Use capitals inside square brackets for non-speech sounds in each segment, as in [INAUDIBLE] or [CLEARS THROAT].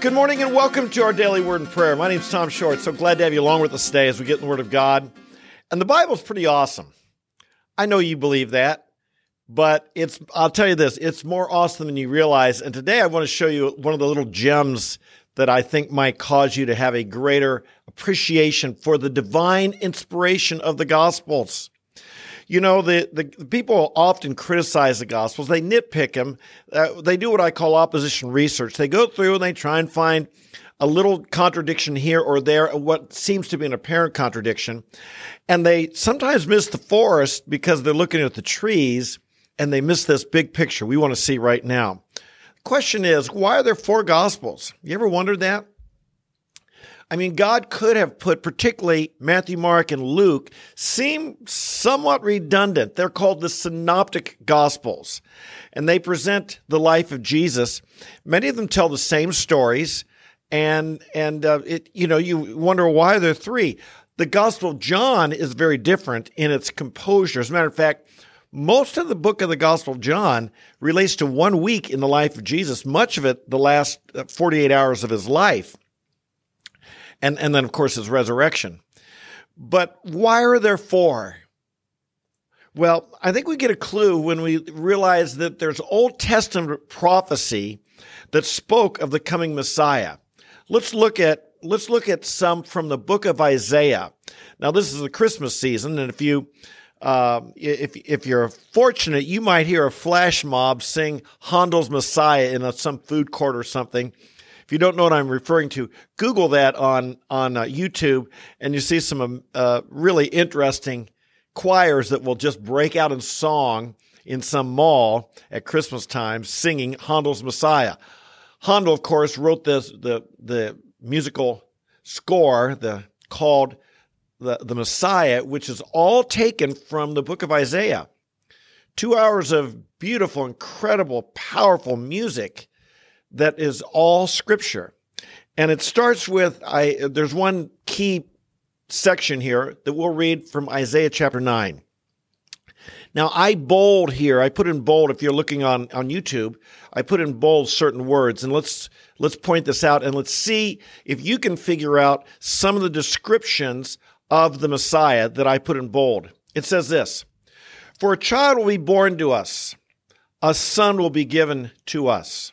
Good morning and welcome to our daily word and prayer. My name's Tom Short. So glad to have you along with us today as we get in the Word of God. And the Bible's pretty awesome. I know you believe that, but it's I'll tell you this, it's more awesome than you realize. And today I want to show you one of the little gems that I think might cause you to have a greater appreciation for the divine inspiration of the Gospels. You know, the, the, people often criticize the Gospels. They nitpick them. Uh, they do what I call opposition research. They go through and they try and find a little contradiction here or there, what seems to be an apparent contradiction. And they sometimes miss the forest because they're looking at the trees and they miss this big picture we want to see right now. Question is, why are there four gospels? You ever wondered that? I mean, God could have put particularly Matthew, Mark, and Luke seem somewhat redundant. They're called the synoptic gospels and they present the life of Jesus. Many of them tell the same stories and, and, uh, it, you know, you wonder why there are three. The gospel of John is very different in its composure. As a matter of fact, most of the book of the Gospel of John relates to one week in the life of Jesus, much of it the last uh, 48 hours of his life and, and then, of course, his resurrection. But why are there four? Well, I think we get a clue when we realize that there's Old Testament prophecy that spoke of the coming Messiah. Let's look at let's look at some from the book of Isaiah. Now, this is the Christmas season, and if you uh, if if you're fortunate, you might hear a flash mob sing Handel's Messiah in a, some food court or something. If you don't know what I'm referring to, Google that on on uh, YouTube, and you see some uh, really interesting choirs that will just break out in song in some mall at Christmas time, singing Handel's Messiah. Handel, of course, wrote this the the musical score, the called the, the Messiah, which is all taken from the book of Isaiah. Two hours of beautiful, incredible, powerful music that is all scripture. And it starts with I there's one key section here that we'll read from Isaiah chapter 9. Now I bold here, I put in bold if you're looking on on YouTube, I put in bold certain words and let's let's point this out and let's see if you can figure out some of the descriptions of the Messiah that I put in bold. It says this, "For a child will be born to us, a son will be given to us."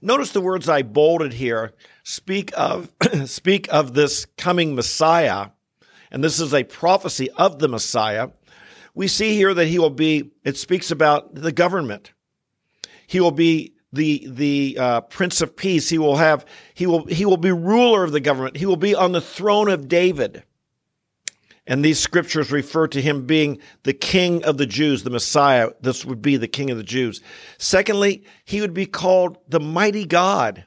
Notice the words I bolded here speak of [CLEARS THROAT] speak of this coming Messiah, and this is a prophecy of the Messiah. We see here that he will be. It speaks about the government. He will be the the uh, Prince of Peace. He will have. He will he will be ruler of the government. He will be on the throne of David. And these scriptures refer to him being the king of the Jews, the Messiah. This would be the king of the Jews. Secondly, he would be called the mighty God.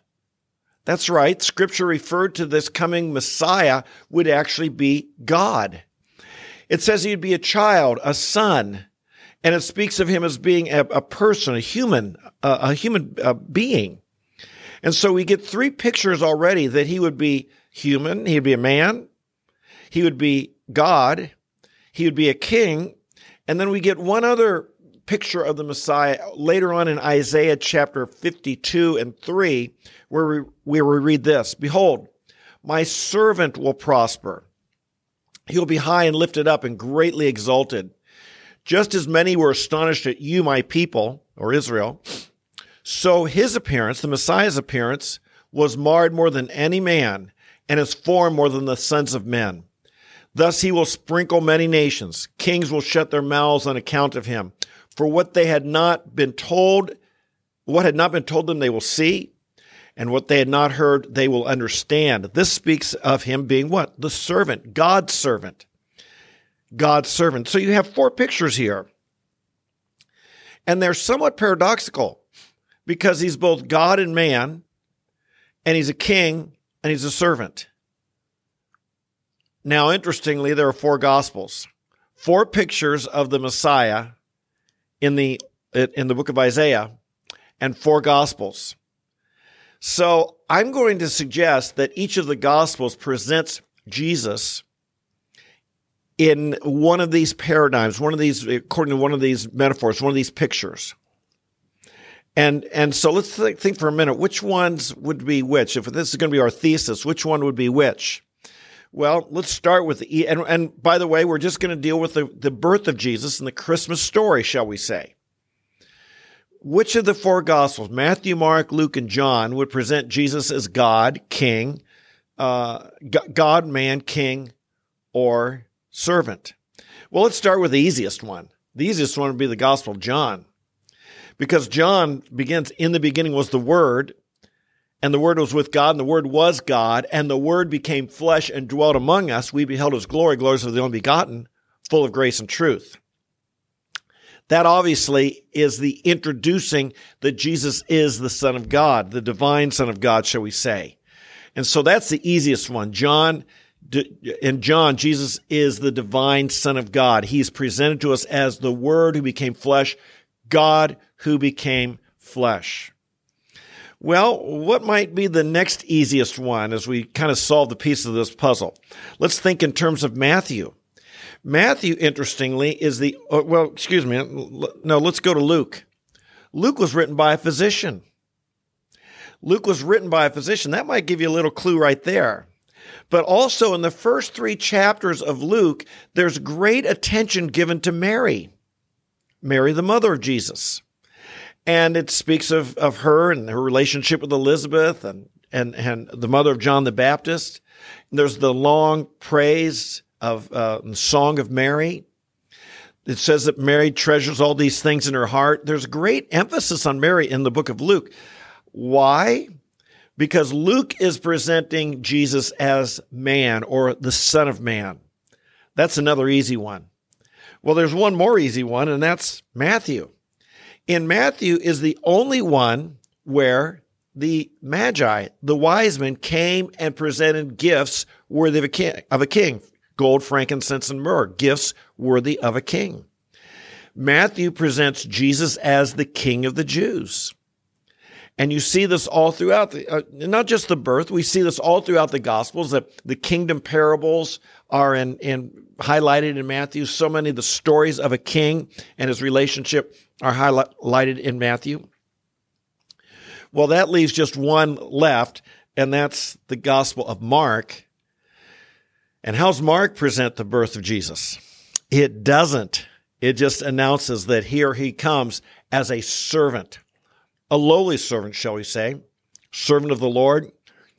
That's right. Scripture referred to this coming Messiah would actually be God. It says he'd be a child, a son, and it speaks of him as being a, a person, a human, a, a human uh, being. And so we get three pictures already that he would be human, he'd be a man, he would be God, he would be a king, and then we get one other picture of the Messiah later on in Isaiah chapter 52 and 3, where we, where we read this Behold, my servant will prosper. He will be high and lifted up and greatly exalted. Just as many were astonished at you, my people, or Israel, so his appearance, the Messiah's appearance, was marred more than any man, and his form more than the sons of men. Thus he will sprinkle many nations. Kings will shut their mouths on account of him. For what they had not been told, what had not been told them, they will see, and what they had not heard, they will understand. This speaks of him being what? The servant, God's servant. God's servant. So you have four pictures here. And they're somewhat paradoxical because he's both God and man, and he's a king and he's a servant. Now, interestingly, there are four gospels, four pictures of the Messiah in the in the book of Isaiah, and four gospels. So I'm going to suggest that each of the gospels presents Jesus in one of these paradigms, one of these, according to one of these metaphors, one of these pictures. And and so let's think, think for a minute. Which ones would be which? If this is going to be our thesis, which one would be which? Well, let's start with the and and by the way, we're just going to deal with the, the birth of Jesus and the Christmas story, shall we say? Which of the four Gospels, Matthew, Mark, Luke, and John, would present Jesus as God, King, uh, God, man, King, or servant? Well, let's start with the easiest one. The easiest one would be the Gospel of John. Because John begins, in the beginning was the Word, and the Word was with God, and the Word was God, and the Word became flesh and dwelt among us. We beheld His glory, glories of the only begotten, full of grace and truth. That obviously is the introducing that Jesus is the Son of God, the divine Son of God, shall we say. And so that's the easiest one. John, in John, Jesus is the divine Son of God. He's presented to us as the Word who became flesh, God who became flesh. Well, what might be the next easiest one as we kind of solve the piece of this puzzle? Let's think in terms of Matthew. Matthew, interestingly, is the, uh, well, excuse me, no, let's go to Luke. Luke was written by a physician. Luke was written by a physician. That might give you a little clue right there. But also in the first three chapters of Luke, there's great attention given to Mary, Mary, the mother of Jesus. And it speaks of, of her and her relationship with Elizabeth and, and, and the mother of John the Baptist. And there's the long praise of uh, Song of Mary. It says that Mary treasures all these things in her heart. There's great emphasis on Mary in the book of Luke. Why? Because Luke is presenting Jesus as man or the Son of Man. That's another easy one. Well, there's one more easy one, and that's Matthew. In Matthew is the only one where the Magi, the wise men, came and presented gifts worthy of a king. Of a king gold, frankincense, and myrrh, gifts worthy of a king. Matthew presents Jesus as the king of the Jews. And you see this all throughout, the, uh, not just the birth, we see this all throughout the Gospels, that the kingdom parables are in, in highlighted in Matthew. So many of the stories of a king and his relationship are highlighted in Matthew. Well, that leaves just one left, and that's the Gospel of Mark. And how's Mark present the birth of Jesus? It doesn't. It just announces that here he comes as a servant, a lowly servant, shall we say, servant of the Lord.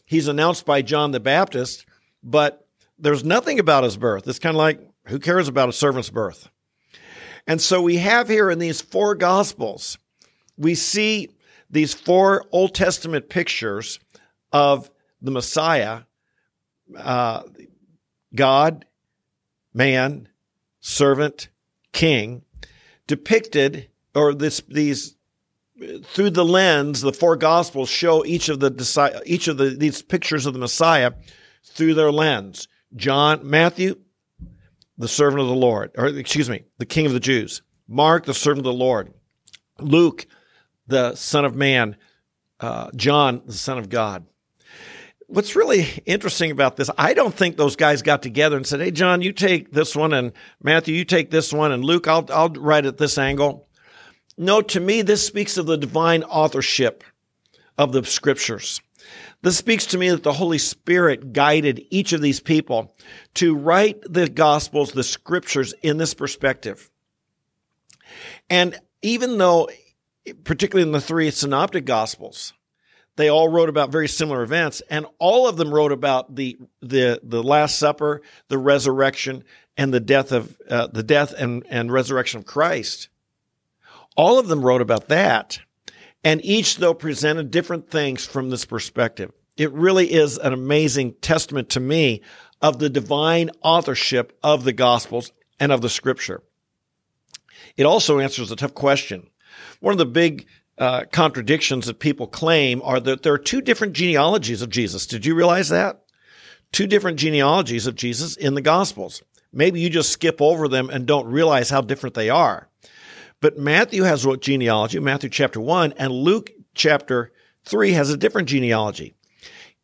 He's announced by John the Baptist, but there's nothing about his birth. It's kind of like, who cares about a servant's birth? And so we have here in these four gospels, we see these four Old Testament pictures of the Messiah, uh, God, man, servant, king, depicted, or this, these, through the lens, the four gospels show each of the, each of the, these pictures of the Messiah through their lens. John, Matthew, the servant of the Lord, or excuse me, the king of the Jews. Mark, the servant of the Lord. Luke, the son of man. Uh, John, the son of God what's really interesting about this, I don't think those guys got together and said, "Hey, John, you take this one, and Matthew, you take this one, and Luke, I'll I'll write at this angle." No, to me, this speaks of the divine authorship of the scriptures. This speaks to me that the Holy Spirit guided each of these people to write the Gospels, the scriptures in this perspective. And even though, particularly in the three synoptic Gospels, they all wrote about very similar events, and all of them wrote about the the the Last Supper, the resurrection, and the death of uh, the death and and resurrection of Christ. All of them wrote about that, and each though presented different things from this perspective. It really is an amazing testament to me of the divine authorship of the Gospels and of the Scripture. It also answers a tough question. One of the big uh, contradictions that people claim are that there are two different genealogies of Jesus. Did you realize that? two different genealogies of Jesus in the Gospels. Maybe you just skip over them and don't realize how different they are. But Matthew has what genealogy, Matthew chapter 1, and Luke chapter 3 has a different genealogy.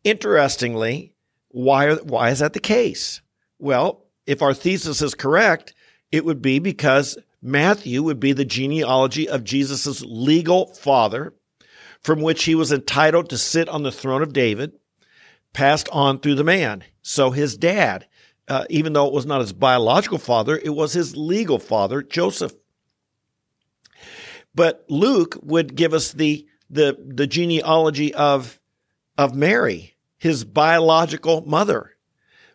Interestingly, why, why is that the case? Well, if our thesis is correct, it would be because Matthew would be the genealogy of Jesus' legal father, from which he was entitled to sit on the throne of David, passed on through the man. So his dad, uh, even though it was not his biological father, it was his legal father, Joseph. But Luke would give us the the the genealogy of of Mary, his biological mother,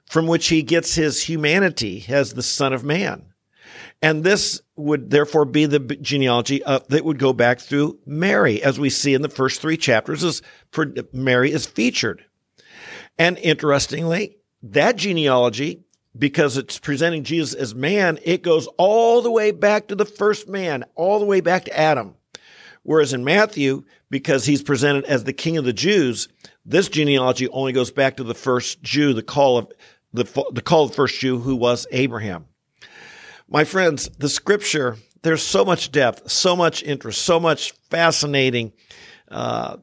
from which he gets his humanity as the Son of Man. And this would therefore be the genealogy of, that would go back through Mary, as we see in the first three chapters, as Mary is featured. And interestingly, that genealogy, because it's presenting Jesus as man, it goes all the way back to the first man, all the way back to Adam. Whereas in Matthew, because he's presented as the king of the Jews, this genealogy only goes back to the first Jew, the call of the, the call of the first Jew who was Abraham. My friends, the scripture, there's so much depth, so much interest, so much fascinating uh,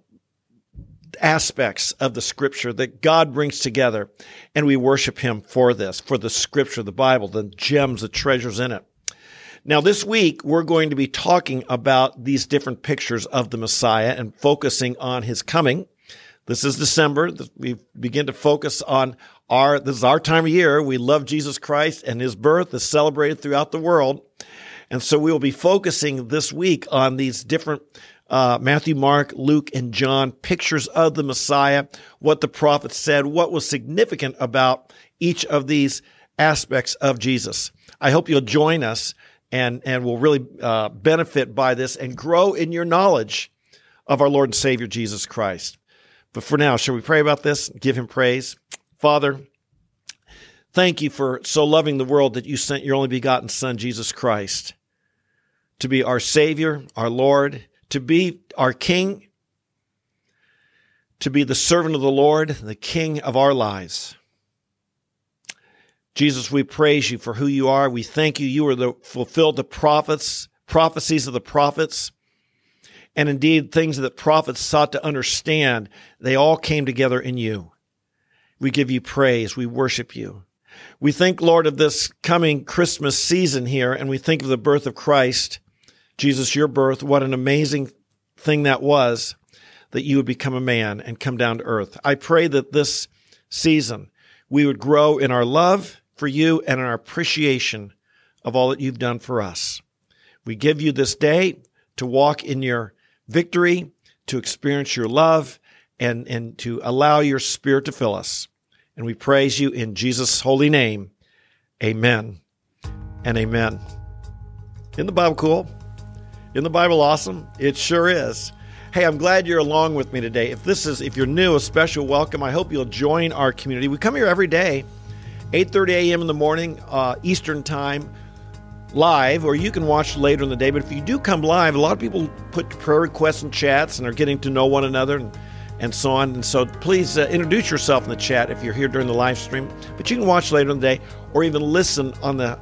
aspects of the scripture that God brings together, and we worship Him for this, for the scripture, the Bible, the gems, the treasures in it. Now, this week, we're going to be talking about these different pictures of the Messiah and focusing on His coming. This is December. We begin to focus on our, this is our time of year. We love Jesus Christ and his birth is celebrated throughout the world. And so we will be focusing this week on these different uh, Matthew, Mark, Luke, and John pictures of the Messiah, what the prophets said, what was significant about each of these aspects of Jesus. I hope you'll join us and, and will really uh, benefit by this and grow in your knowledge of our Lord and Savior Jesus Christ. But for now, shall we pray about this? Give him praise. Father, thank you for so loving the world that you sent your only begotten Son, Jesus Christ, to be our Savior, our Lord, to be our King, to be the servant of the Lord, the King of our lives. Jesus, we praise you for who you are. We thank you. You are the fulfilled the prophets, prophecies of the prophets. And indeed, things that prophets sought to understand, they all came together in you. We give you praise. We worship you. We think, Lord, of this coming Christmas season here, and we think of the birth of Christ, Jesus, your birth. What an amazing thing that was that you would become a man and come down to earth. I pray that this season we would grow in our love for you and in our appreciation of all that you've done for us. We give you this day to walk in your victory, to experience your love, and, and to allow your spirit to fill us. And we praise you in Jesus' holy name. Amen and amen. In the Bible cool? In the Bible awesome? It sure is. Hey, I'm glad you're along with me today. If this is if you're new, a special welcome. I hope you'll join our community. We come here every day, 8:30 a.m. in the morning, uh, Eastern time, live, or you can watch later in the day. But if you do come live, a lot of people put prayer requests and chats and are getting to know one another and and so on. And so please uh, introduce yourself in the chat if you're here during the live stream. But you can watch later in the day or even listen on the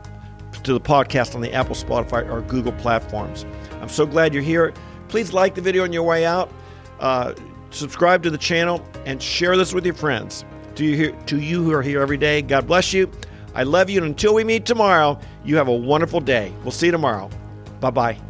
to the podcast on the Apple, Spotify, or Google platforms. I'm so glad you're here. Please like the video on your way out. Uh, subscribe to the channel and share this with your friends. To you, to you who are here every day, God bless you. I love you. And until we meet tomorrow, you have a wonderful day. We'll see you tomorrow. Bye bye.